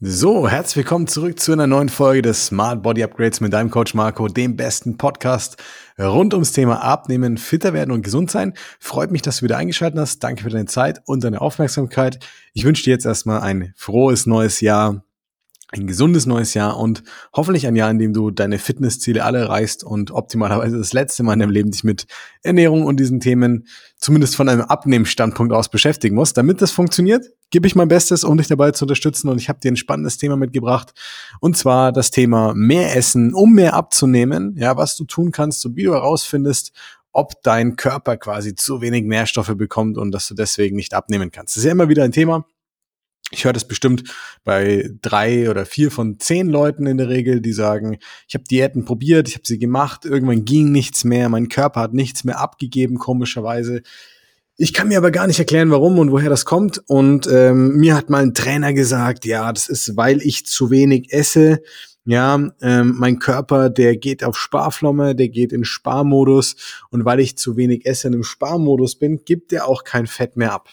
So, herzlich willkommen zurück zu einer neuen Folge des Smart Body Upgrades mit deinem Coach Marco, dem besten Podcast rund ums Thema Abnehmen, fitter werden und gesund sein. Freut mich, dass du wieder eingeschaltet hast. Danke für deine Zeit und deine Aufmerksamkeit. Ich wünsche dir jetzt erstmal ein frohes neues Jahr ein gesundes neues Jahr und hoffentlich ein Jahr, in dem du deine Fitnessziele alle erreichst und optimalerweise das letzte Mal in deinem Leben dich mit Ernährung und diesen Themen zumindest von einem Abnehmensstandpunkt aus beschäftigen musst. Damit das funktioniert, gebe ich mein Bestes, um dich dabei zu unterstützen und ich habe dir ein spannendes Thema mitgebracht und zwar das Thema mehr Essen, um mehr abzunehmen, ja, was du tun kannst und wie du herausfindest, ob dein Körper quasi zu wenig Nährstoffe bekommt und dass du deswegen nicht abnehmen kannst. Das ist ja immer wieder ein Thema ich höre das bestimmt bei drei oder vier von zehn Leuten in der Regel, die sagen, ich habe Diäten probiert, ich habe sie gemacht, irgendwann ging nichts mehr, mein Körper hat nichts mehr abgegeben, komischerweise. Ich kann mir aber gar nicht erklären, warum und woher das kommt. Und ähm, mir hat mal ein Trainer gesagt, ja, das ist, weil ich zu wenig esse. Ja, ähm, mein Körper, der geht auf Sparflomme, der geht in Sparmodus. Und weil ich zu wenig esse und im Sparmodus bin, gibt er auch kein Fett mehr ab.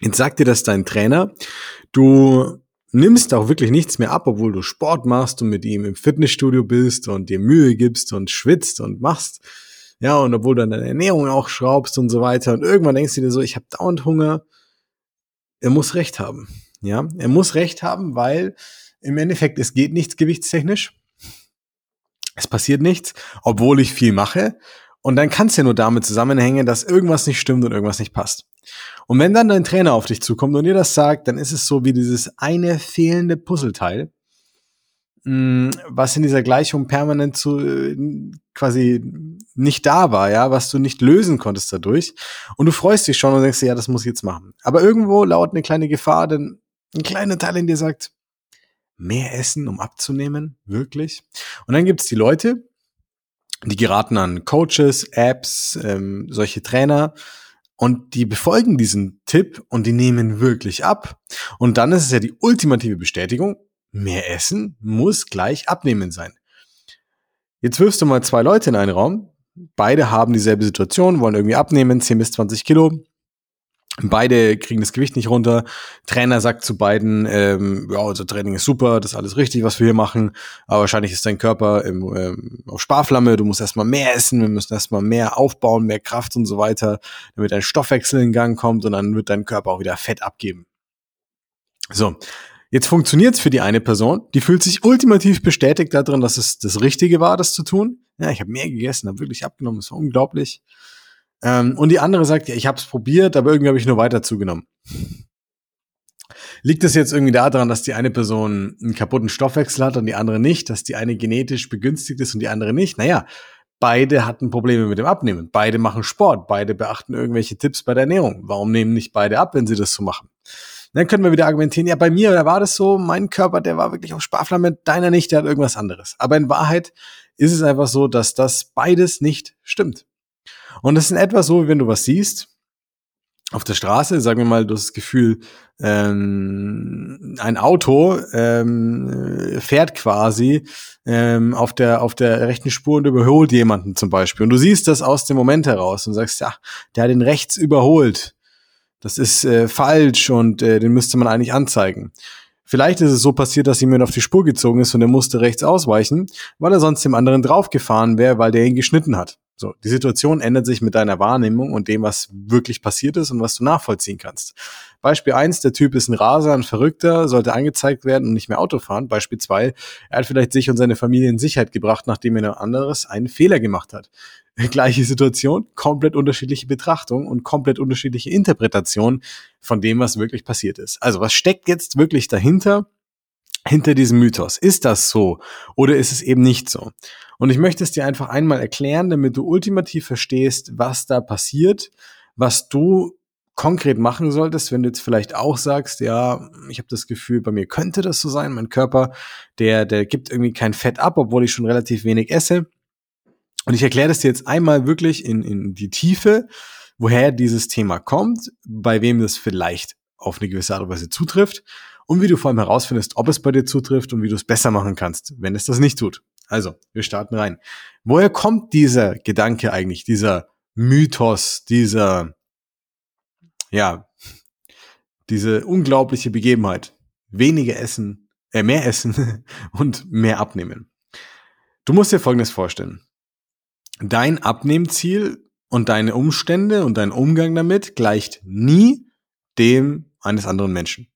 Jetzt sagt dir das dein Trainer. Du nimmst auch wirklich nichts mehr ab, obwohl du Sport machst und mit ihm im Fitnessstudio bist und dir Mühe gibst und schwitzt und machst. Ja, und obwohl du an deiner Ernährung auch schraubst und so weiter. Und irgendwann denkst du dir so, ich habe dauernd Hunger. Er muss recht haben. Ja, er muss recht haben, weil im Endeffekt es geht nichts gewichtstechnisch. Es passiert nichts, obwohl ich viel mache. Und dann kann es ja nur damit zusammenhängen, dass irgendwas nicht stimmt und irgendwas nicht passt. Und wenn dann dein Trainer auf dich zukommt und dir das sagt, dann ist es so wie dieses eine fehlende Puzzleteil, mm, was in dieser Gleichung permanent zu äh, quasi nicht da war, ja, was du nicht lösen konntest dadurch. Und du freust dich schon und denkst dir, ja, das muss ich jetzt machen. Aber irgendwo lauert eine kleine Gefahr, denn ein kleiner Teil in dir sagt, mehr essen, um abzunehmen, wirklich. Und dann gibt's die Leute, die geraten an Coaches, Apps, ähm, solche Trainer, und die befolgen diesen Tipp und die nehmen wirklich ab. Und dann ist es ja die ultimative Bestätigung, mehr Essen muss gleich abnehmen sein. Jetzt wirfst du mal zwei Leute in einen Raum. Beide haben dieselbe Situation, wollen irgendwie abnehmen, 10 bis 20 Kilo. Beide kriegen das Gewicht nicht runter. Trainer sagt zu beiden, ähm, ja, unser Training ist super, das ist alles richtig, was wir hier machen. Aber wahrscheinlich ist dein Körper im, ähm, auf Sparflamme, du musst erstmal mehr essen, wir müssen erstmal mehr aufbauen, mehr Kraft und so weiter, damit dein Stoffwechsel in Gang kommt und dann wird dein Körper auch wieder Fett abgeben. So, jetzt funktioniert's für die eine Person, die fühlt sich ultimativ bestätigt darin, dass es das Richtige war, das zu tun. Ja, ich habe mehr gegessen, habe wirklich abgenommen, es war unglaublich. Ähm, und die andere sagt, ja, ich habe es probiert, aber irgendwie habe ich nur weiter zugenommen. Liegt es jetzt irgendwie daran, dass die eine Person einen kaputten Stoffwechsel hat und die andere nicht, dass die eine genetisch begünstigt ist und die andere nicht? Naja, beide hatten Probleme mit dem Abnehmen. Beide machen Sport, beide beachten irgendwelche Tipps bei der Ernährung. Warum nehmen nicht beide ab, wenn sie das so machen? Dann können wir wieder argumentieren, ja, bei mir, da war das so, mein Körper, der war wirklich auf Sparflamme, deiner nicht, der hat irgendwas anderes. Aber in Wahrheit ist es einfach so, dass das beides nicht stimmt. Und das ist in etwa so, wie wenn du was siehst auf der Straße, sagen wir mal, du hast das Gefühl, ähm, ein Auto ähm, fährt quasi ähm, auf der auf der rechten Spur und überholt jemanden zum Beispiel. Und du siehst das aus dem Moment heraus und sagst, ja, der hat den rechts überholt. Das ist äh, falsch und äh, den müsste man eigentlich anzeigen. Vielleicht ist es so passiert, dass jemand auf die Spur gezogen ist und er musste rechts ausweichen, weil er sonst dem anderen draufgefahren wäre, weil der ihn geschnitten hat. So, die Situation ändert sich mit deiner Wahrnehmung und dem, was wirklich passiert ist und was du nachvollziehen kannst. Beispiel eins: der Typ ist ein Raser, ein Verrückter, sollte angezeigt werden und nicht mehr Auto fahren. Beispiel zwei: er hat vielleicht sich und seine Familie in Sicherheit gebracht, nachdem er ein anderes einen Fehler gemacht hat. Gleiche Situation, komplett unterschiedliche Betrachtung und komplett unterschiedliche Interpretation von dem, was wirklich passiert ist. Also, was steckt jetzt wirklich dahinter? Hinter diesem Mythos. Ist das so oder ist es eben nicht so? Und ich möchte es dir einfach einmal erklären, damit du ultimativ verstehst, was da passiert, was du konkret machen solltest, wenn du jetzt vielleicht auch sagst, ja, ich habe das Gefühl, bei mir könnte das so sein, mein Körper, der, der gibt irgendwie kein Fett ab, obwohl ich schon relativ wenig esse. Und ich erkläre das dir jetzt einmal wirklich in, in die Tiefe, woher dieses Thema kommt, bei wem das vielleicht auf eine gewisse Art und Weise zutrifft und wie du vor allem herausfindest, ob es bei dir zutrifft und wie du es besser machen kannst, wenn es das nicht tut. Also, wir starten rein. Woher kommt dieser Gedanke eigentlich, dieser Mythos, dieser, ja, diese unglaubliche Begebenheit? weniger essen, äh, mehr essen und mehr abnehmen. Du musst dir Folgendes vorstellen. Dein Abnehmziel und deine Umstände und dein Umgang damit gleicht nie dem eines anderen Menschen.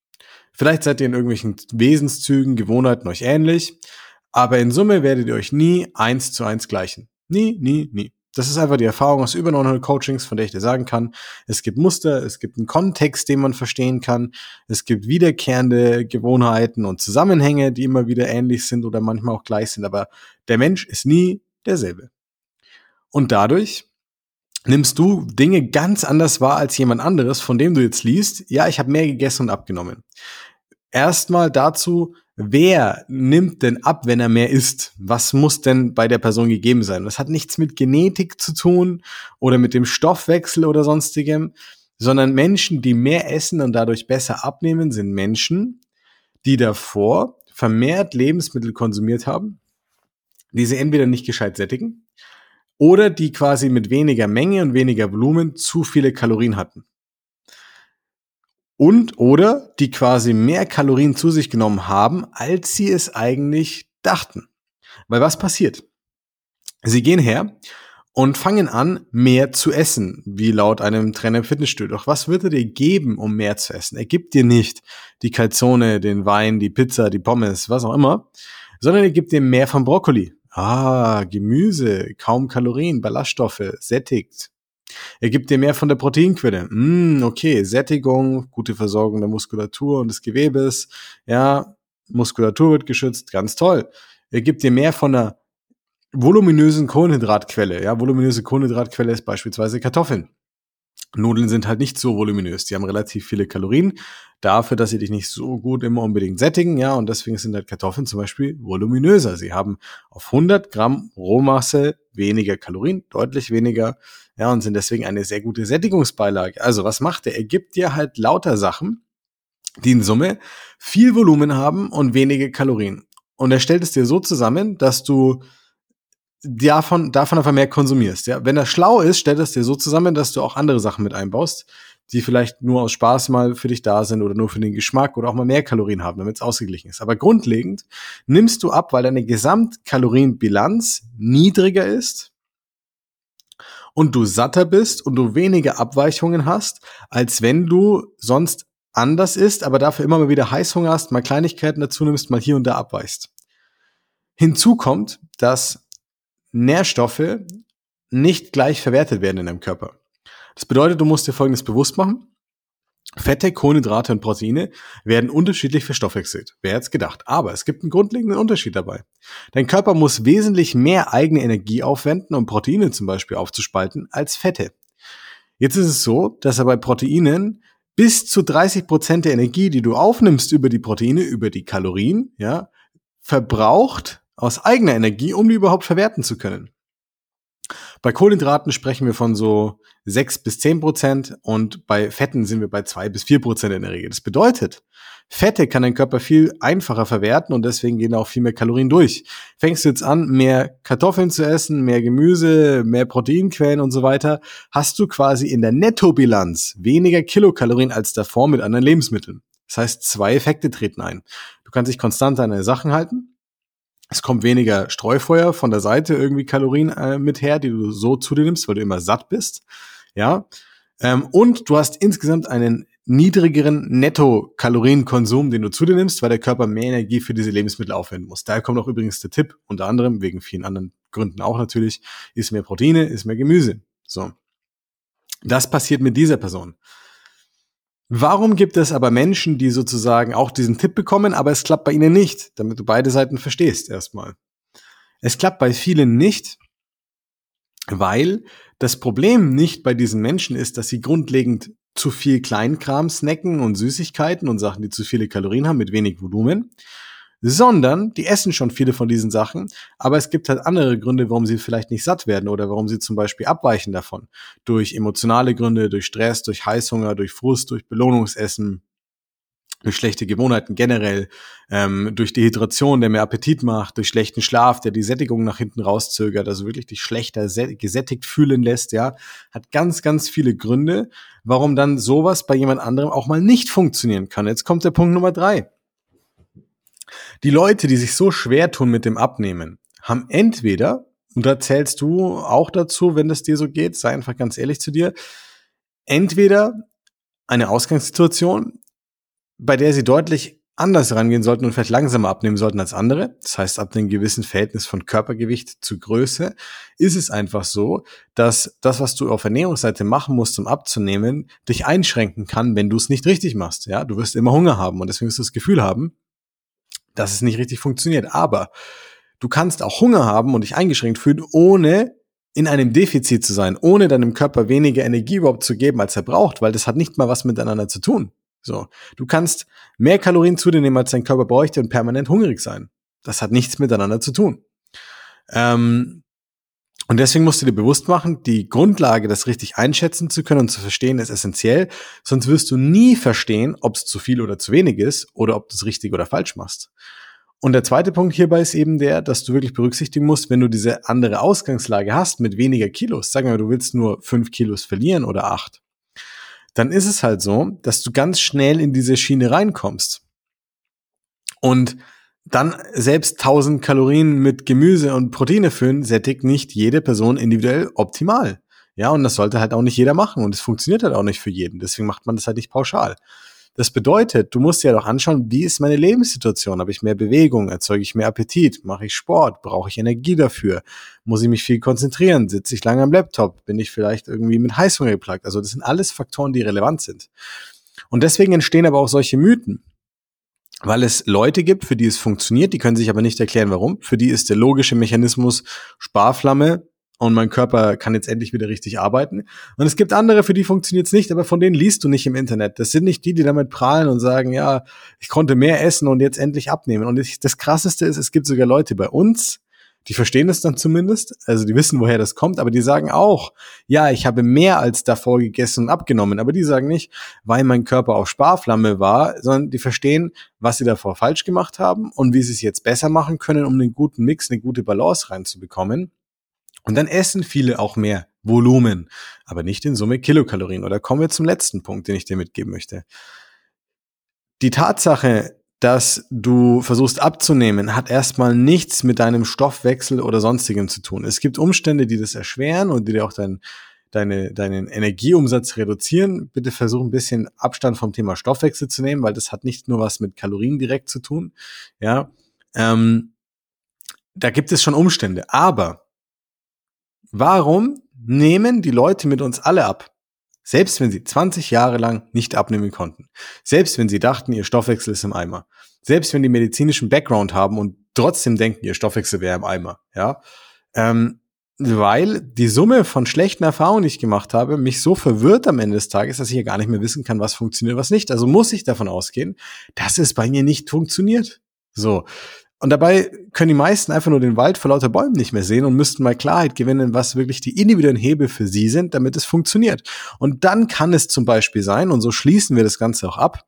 Vielleicht seid ihr in irgendwelchen Wesenszügen, Gewohnheiten euch ähnlich, aber in Summe werdet ihr euch nie eins zu eins gleichen. Nie, nie, nie. Das ist einfach die Erfahrung aus über 900 Coachings, von der ich dir sagen kann. Es gibt Muster, es gibt einen Kontext, den man verstehen kann. Es gibt wiederkehrende Gewohnheiten und Zusammenhänge, die immer wieder ähnlich sind oder manchmal auch gleich sind. Aber der Mensch ist nie derselbe. Und dadurch nimmst du Dinge ganz anders wahr als jemand anderes, von dem du jetzt liest, ja, ich habe mehr gegessen und abgenommen. Erstmal dazu, wer nimmt denn ab, wenn er mehr isst? Was muss denn bei der Person gegeben sein? Das hat nichts mit Genetik zu tun oder mit dem Stoffwechsel oder sonstigem, sondern Menschen, die mehr essen und dadurch besser abnehmen, sind Menschen, die davor vermehrt Lebensmittel konsumiert haben, die sie entweder nicht gescheit sättigen oder die quasi mit weniger Menge und weniger Volumen zu viele Kalorien hatten. Und oder die quasi mehr Kalorien zu sich genommen haben, als sie es eigentlich dachten. Weil was passiert? Sie gehen her und fangen an, mehr zu essen, wie laut einem Trainer im Fitnessstudio. Doch was wird er dir geben, um mehr zu essen? Er gibt dir nicht die Calzone, den Wein, die Pizza, die Pommes, was auch immer, sondern er gibt dir mehr vom Brokkoli. Ah, Gemüse, kaum Kalorien, Ballaststoffe, sättigt. Er gibt dir mehr von der Proteinquelle. Mm, okay, Sättigung, gute Versorgung der Muskulatur und des Gewebes. Ja, Muskulatur wird geschützt, ganz toll. Er gibt dir mehr von der voluminösen Kohlenhydratquelle. Ja, voluminöse Kohlenhydratquelle ist beispielsweise Kartoffeln. Nudeln sind halt nicht so voluminös. Die haben relativ viele Kalorien dafür, dass sie dich nicht so gut immer unbedingt sättigen. Ja, und deswegen sind halt Kartoffeln zum Beispiel voluminöser. Sie haben auf 100 Gramm Rohmasse weniger Kalorien, deutlich weniger. Ja, und sind deswegen eine sehr gute Sättigungsbeilage. Also was macht er? Er gibt dir halt lauter Sachen, die in Summe viel Volumen haben und wenige Kalorien. Und er stellt es dir so zusammen, dass du davon, davon einfach mehr konsumierst. Ja? Wenn er schlau ist, stellt es dir so zusammen, dass du auch andere Sachen mit einbaust, die vielleicht nur aus Spaß mal für dich da sind oder nur für den Geschmack oder auch mal mehr Kalorien haben, damit es ausgeglichen ist. Aber grundlegend nimmst du ab, weil deine Gesamtkalorienbilanz niedriger ist und du satter bist und du weniger Abweichungen hast, als wenn du sonst anders isst, aber dafür immer mal wieder Heißhunger hast, mal Kleinigkeiten dazu nimmst, mal hier und da abweichst. Hinzu kommt, dass Nährstoffe nicht gleich verwertet werden in deinem Körper. Das bedeutet, du musst dir Folgendes bewusst machen. Fette, Kohlenhydrate und Proteine werden unterschiedlich verstoffwechselt. Wer hätte gedacht? Aber es gibt einen grundlegenden Unterschied dabei. Dein Körper muss wesentlich mehr eigene Energie aufwenden, um Proteine zum Beispiel aufzuspalten, als Fette. Jetzt ist es so, dass er bei Proteinen bis zu 30 Prozent der Energie, die du aufnimmst über die Proteine, über die Kalorien, ja, verbraucht aus eigener Energie, um die überhaupt verwerten zu können. Bei Kohlenhydraten sprechen wir von so sechs bis zehn Prozent und bei Fetten sind wir bei zwei bis vier Prozent in der Regel. Das bedeutet, Fette kann dein Körper viel einfacher verwerten und deswegen gehen auch viel mehr Kalorien durch. Fängst du jetzt an, mehr Kartoffeln zu essen, mehr Gemüse, mehr Proteinquellen und so weiter, hast du quasi in der Nettobilanz weniger Kilokalorien als davor mit anderen Lebensmitteln. Das heißt, zwei Effekte treten ein. Du kannst dich konstant an deine Sachen halten, es kommt weniger Streufeuer von der Seite irgendwie Kalorien äh, mit her, die du so zu dir nimmst, weil du immer satt bist. Ja. Ähm, und du hast insgesamt einen niedrigeren Netto-Kalorienkonsum, den du zu dir nimmst, weil der Körper mehr Energie für diese Lebensmittel aufwenden muss. Daher kommt auch übrigens der Tipp, unter anderem, wegen vielen anderen Gründen auch natürlich, ist mehr Proteine, ist mehr Gemüse. So. Das passiert mit dieser Person. Warum gibt es aber Menschen, die sozusagen auch diesen Tipp bekommen, aber es klappt bei ihnen nicht, damit du beide Seiten verstehst erstmal? Es klappt bei vielen nicht, weil das Problem nicht bei diesen Menschen ist, dass sie grundlegend zu viel Kleinkram snacken und Süßigkeiten und Sachen, die zu viele Kalorien haben mit wenig Volumen, sondern die essen schon viele von diesen Sachen, aber es gibt halt andere Gründe, warum sie vielleicht nicht satt werden oder warum sie zum Beispiel abweichen davon. Durch emotionale Gründe, durch Stress, durch Heißhunger, durch Frust, durch Belohnungsessen, durch schlechte Gewohnheiten generell, ähm, durch Dehydration, der mehr Appetit macht, durch schlechten Schlaf, der die Sättigung nach hinten rauszögert, also wirklich dich schlechter gesättigt fühlen lässt, ja, hat ganz, ganz viele Gründe, warum dann sowas bei jemand anderem auch mal nicht funktionieren kann. Jetzt kommt der Punkt Nummer drei. Die Leute, die sich so schwer tun mit dem Abnehmen, haben entweder, und da zählst du auch dazu, wenn das dir so geht, sei einfach ganz ehrlich zu dir, entweder eine Ausgangssituation, bei der sie deutlich anders rangehen sollten und vielleicht langsamer abnehmen sollten als andere. Das heißt, ab einem gewissen Verhältnis von Körpergewicht zu Größe ist es einfach so, dass das, was du auf Ernährungsseite machen musst, um abzunehmen, dich einschränken kann, wenn du es nicht richtig machst. Ja, du wirst immer Hunger haben und deswegen wirst du das Gefühl haben, dass es nicht richtig funktioniert. Aber du kannst auch Hunger haben und dich eingeschränkt fühlen, ohne in einem Defizit zu sein, ohne deinem Körper weniger Energie überhaupt zu geben, als er braucht, weil das hat nicht mal was miteinander zu tun. So, du kannst mehr Kalorien zu dir nehmen, als dein Körper bräuchte und permanent hungrig sein. Das hat nichts miteinander zu tun. Ähm, und deswegen musst du dir bewusst machen, die Grundlage, das richtig einschätzen zu können und zu verstehen, ist essentiell. Sonst wirst du nie verstehen, ob es zu viel oder zu wenig ist oder ob du es richtig oder falsch machst. Und der zweite Punkt hierbei ist eben der, dass du wirklich berücksichtigen musst, wenn du diese andere Ausgangslage hast mit weniger Kilos, sagen wir, du willst nur fünf Kilos verlieren oder acht, dann ist es halt so, dass du ganz schnell in diese Schiene reinkommst. Und dann selbst 1000 Kalorien mit Gemüse und Proteine füllen, sättigt nicht jede Person individuell optimal. Ja, und das sollte halt auch nicht jeder machen und es funktioniert halt auch nicht für jeden. Deswegen macht man das halt nicht pauschal. Das bedeutet, du musst dir doch anschauen, wie ist meine Lebenssituation? Habe ich mehr Bewegung? Erzeuge ich mehr Appetit? Mache ich Sport? Brauche ich Energie dafür? Muss ich mich viel konzentrieren? Sitze ich lange am Laptop? Bin ich vielleicht irgendwie mit Heißhunger geplagt? Also das sind alles Faktoren, die relevant sind. Und deswegen entstehen aber auch solche Mythen. Weil es Leute gibt, für die es funktioniert, die können sich aber nicht erklären, warum. Für die ist der logische Mechanismus Sparflamme, und mein Körper kann jetzt endlich wieder richtig arbeiten. Und es gibt andere, für die funktioniert es nicht, aber von denen liest du nicht im Internet. Das sind nicht die, die damit prahlen und sagen, ja, ich konnte mehr essen und jetzt endlich abnehmen. Und das Krasseste ist, es gibt sogar Leute bei uns, die verstehen es dann zumindest, also die wissen, woher das kommt, aber die sagen auch, ja, ich habe mehr als davor gegessen und abgenommen, aber die sagen nicht, weil mein Körper auf Sparflamme war, sondern die verstehen, was sie davor falsch gemacht haben und wie sie es jetzt besser machen können, um einen guten Mix, eine gute Balance reinzubekommen. Und dann essen viele auch mehr Volumen, aber nicht in Summe Kilokalorien. Oder kommen wir zum letzten Punkt, den ich dir mitgeben möchte. Die Tatsache, dass du versuchst abzunehmen, hat erstmal nichts mit deinem Stoffwechsel oder sonstigem zu tun. Es gibt Umstände, die das erschweren und die dir auch dein, deine, deinen Energieumsatz reduzieren. Bitte versuch ein bisschen Abstand vom Thema Stoffwechsel zu nehmen, weil das hat nicht nur was mit Kalorien direkt zu tun. Ja, ähm, da gibt es schon Umstände, aber Warum nehmen die Leute mit uns alle ab? Selbst wenn sie 20 Jahre lang nicht abnehmen konnten. Selbst wenn sie dachten, ihr Stoffwechsel ist im Eimer. Selbst wenn die medizinischen Background haben und trotzdem denken, ihr Stoffwechsel wäre im Eimer. Ja, ähm, weil die Summe von schlechten Erfahrungen, die ich gemacht habe, mich so verwirrt am Ende des Tages, dass ich ja gar nicht mehr wissen kann, was funktioniert, was nicht. Also muss ich davon ausgehen, dass es bei mir nicht funktioniert. So. Und dabei können die meisten einfach nur den Wald vor lauter Bäumen nicht mehr sehen und müssten mal Klarheit gewinnen, was wirklich die individuellen Hebel für sie sind, damit es funktioniert. Und dann kann es zum Beispiel sein, und so schließen wir das Ganze auch ab,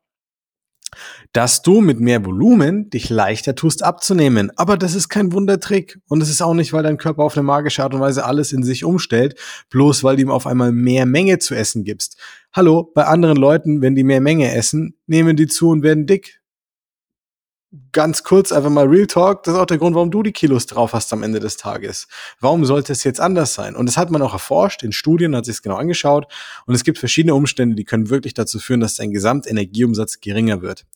dass du mit mehr Volumen dich leichter tust abzunehmen. Aber das ist kein Wundertrick. Und es ist auch nicht, weil dein Körper auf eine magische Art und Weise alles in sich umstellt, bloß weil du ihm auf einmal mehr Menge zu essen gibst. Hallo, bei anderen Leuten, wenn die mehr Menge essen, nehmen die zu und werden dick ganz kurz einfach mal Real Talk, das ist auch der Grund, warum du die Kilos drauf hast am Ende des Tages. Warum sollte es jetzt anders sein? Und das hat man auch erforscht, in Studien hat sich es genau angeschaut und es gibt verschiedene Umstände, die können wirklich dazu führen, dass dein Gesamtenergieumsatz geringer wird.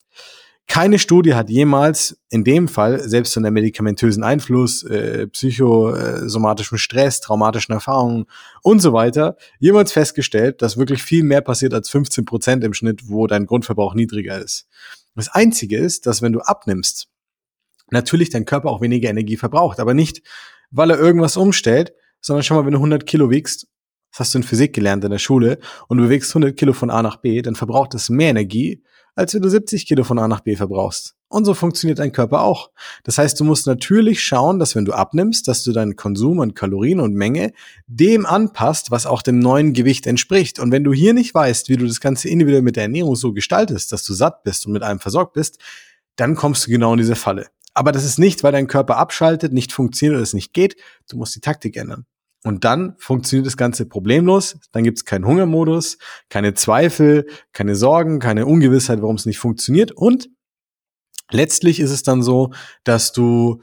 Keine Studie hat jemals in dem Fall, selbst von der medikamentösen Einfluss, äh, psychosomatischem Stress, traumatischen Erfahrungen und so weiter, jemals festgestellt, dass wirklich viel mehr passiert als 15 Prozent im Schnitt, wo dein Grundverbrauch niedriger ist. Das Einzige ist, dass wenn du abnimmst, natürlich dein Körper auch weniger Energie verbraucht, aber nicht, weil er irgendwas umstellt, sondern schon mal, wenn du 100 Kilo wiegst, das hast du in Physik gelernt in der Schule, und du bewegst 100 Kilo von A nach B, dann verbraucht es mehr Energie, als wenn du 70 Kilo von A nach B verbrauchst. Und so funktioniert dein Körper auch. Das heißt, du musst natürlich schauen, dass wenn du abnimmst, dass du deinen Konsum an Kalorien und Menge dem anpasst, was auch dem neuen Gewicht entspricht. Und wenn du hier nicht weißt, wie du das Ganze individuell mit der Ernährung so gestaltest, dass du satt bist und mit allem versorgt bist, dann kommst du genau in diese Falle. Aber das ist nicht, weil dein Körper abschaltet, nicht funktioniert oder es nicht geht. Du musst die Taktik ändern. Und dann funktioniert das Ganze problemlos. Dann gibt es keinen Hungermodus, keine Zweifel, keine Sorgen, keine Ungewissheit, warum es nicht funktioniert. Und Letztlich ist es dann so, dass du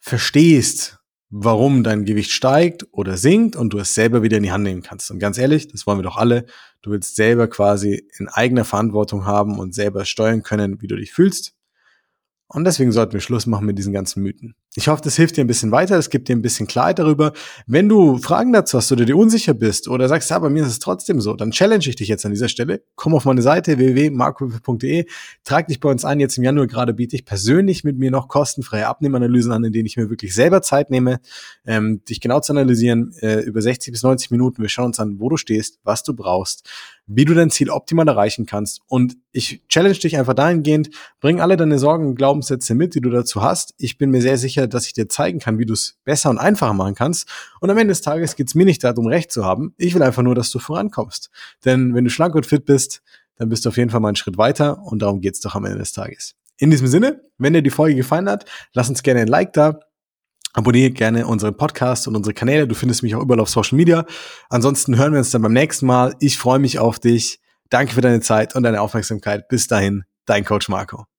verstehst, warum dein Gewicht steigt oder sinkt und du es selber wieder in die Hand nehmen kannst. Und ganz ehrlich, das wollen wir doch alle. Du willst selber quasi in eigener Verantwortung haben und selber steuern können, wie du dich fühlst. Und deswegen sollten wir Schluss machen mit diesen ganzen Mythen. Ich hoffe, das hilft dir ein bisschen weiter, es gibt dir ein bisschen Klarheit darüber. Wenn du Fragen dazu hast oder dir unsicher bist oder sagst, ja, bei mir ist es trotzdem so, dann challenge ich dich jetzt an dieser Stelle. Komm auf meine Seite www.markwürfel.de, trag dich bei uns ein. Jetzt im Januar gerade biete ich persönlich mit mir noch kostenfreie Abnehmanalysen an, in denen ich mir wirklich selber Zeit nehme, ähm, dich genau zu analysieren, äh, über 60 bis 90 Minuten. Wir schauen uns an, wo du stehst, was du brauchst, wie du dein Ziel optimal erreichen kannst. Und ich challenge dich einfach dahingehend, bring alle deine Sorgen und Glaubenssätze mit, die du dazu hast. Ich bin mir sehr sicher, dass ich dir zeigen kann, wie du es besser und einfacher machen kannst. Und am Ende des Tages geht es mir nicht darum, Recht zu haben. Ich will einfach nur, dass du vorankommst. Denn wenn du schlank und fit bist, dann bist du auf jeden Fall mal einen Schritt weiter und darum geht es doch am Ende des Tages. In diesem Sinne, wenn dir die Folge gefallen hat, lass uns gerne ein Like da. Abonniere gerne unseren Podcast und unsere Kanäle. Du findest mich auch überall auf Social Media. Ansonsten hören wir uns dann beim nächsten Mal. Ich freue mich auf dich. Danke für deine Zeit und deine Aufmerksamkeit. Bis dahin, dein Coach Marco.